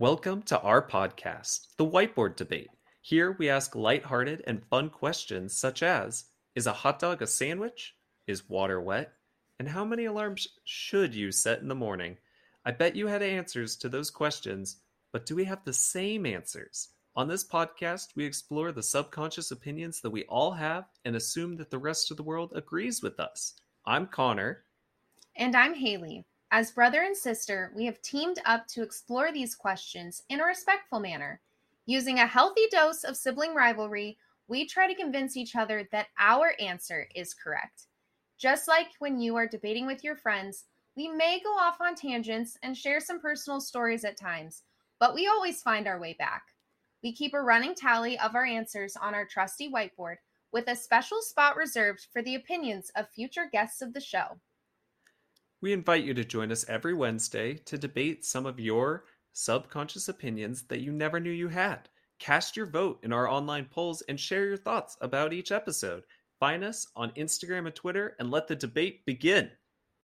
Welcome to our podcast, The Whiteboard Debate. Here we ask lighthearted and fun questions such as Is a hot dog a sandwich? Is water wet? And how many alarms should you set in the morning? I bet you had answers to those questions, but do we have the same answers? On this podcast, we explore the subconscious opinions that we all have and assume that the rest of the world agrees with us. I'm Connor. And I'm Haley. As brother and sister, we have teamed up to explore these questions in a respectful manner. Using a healthy dose of sibling rivalry, we try to convince each other that our answer is correct. Just like when you are debating with your friends, we may go off on tangents and share some personal stories at times, but we always find our way back. We keep a running tally of our answers on our trusty whiteboard, with a special spot reserved for the opinions of future guests of the show. We invite you to join us every Wednesday to debate some of your subconscious opinions that you never knew you had. Cast your vote in our online polls and share your thoughts about each episode. Find us on Instagram and Twitter and let the debate begin.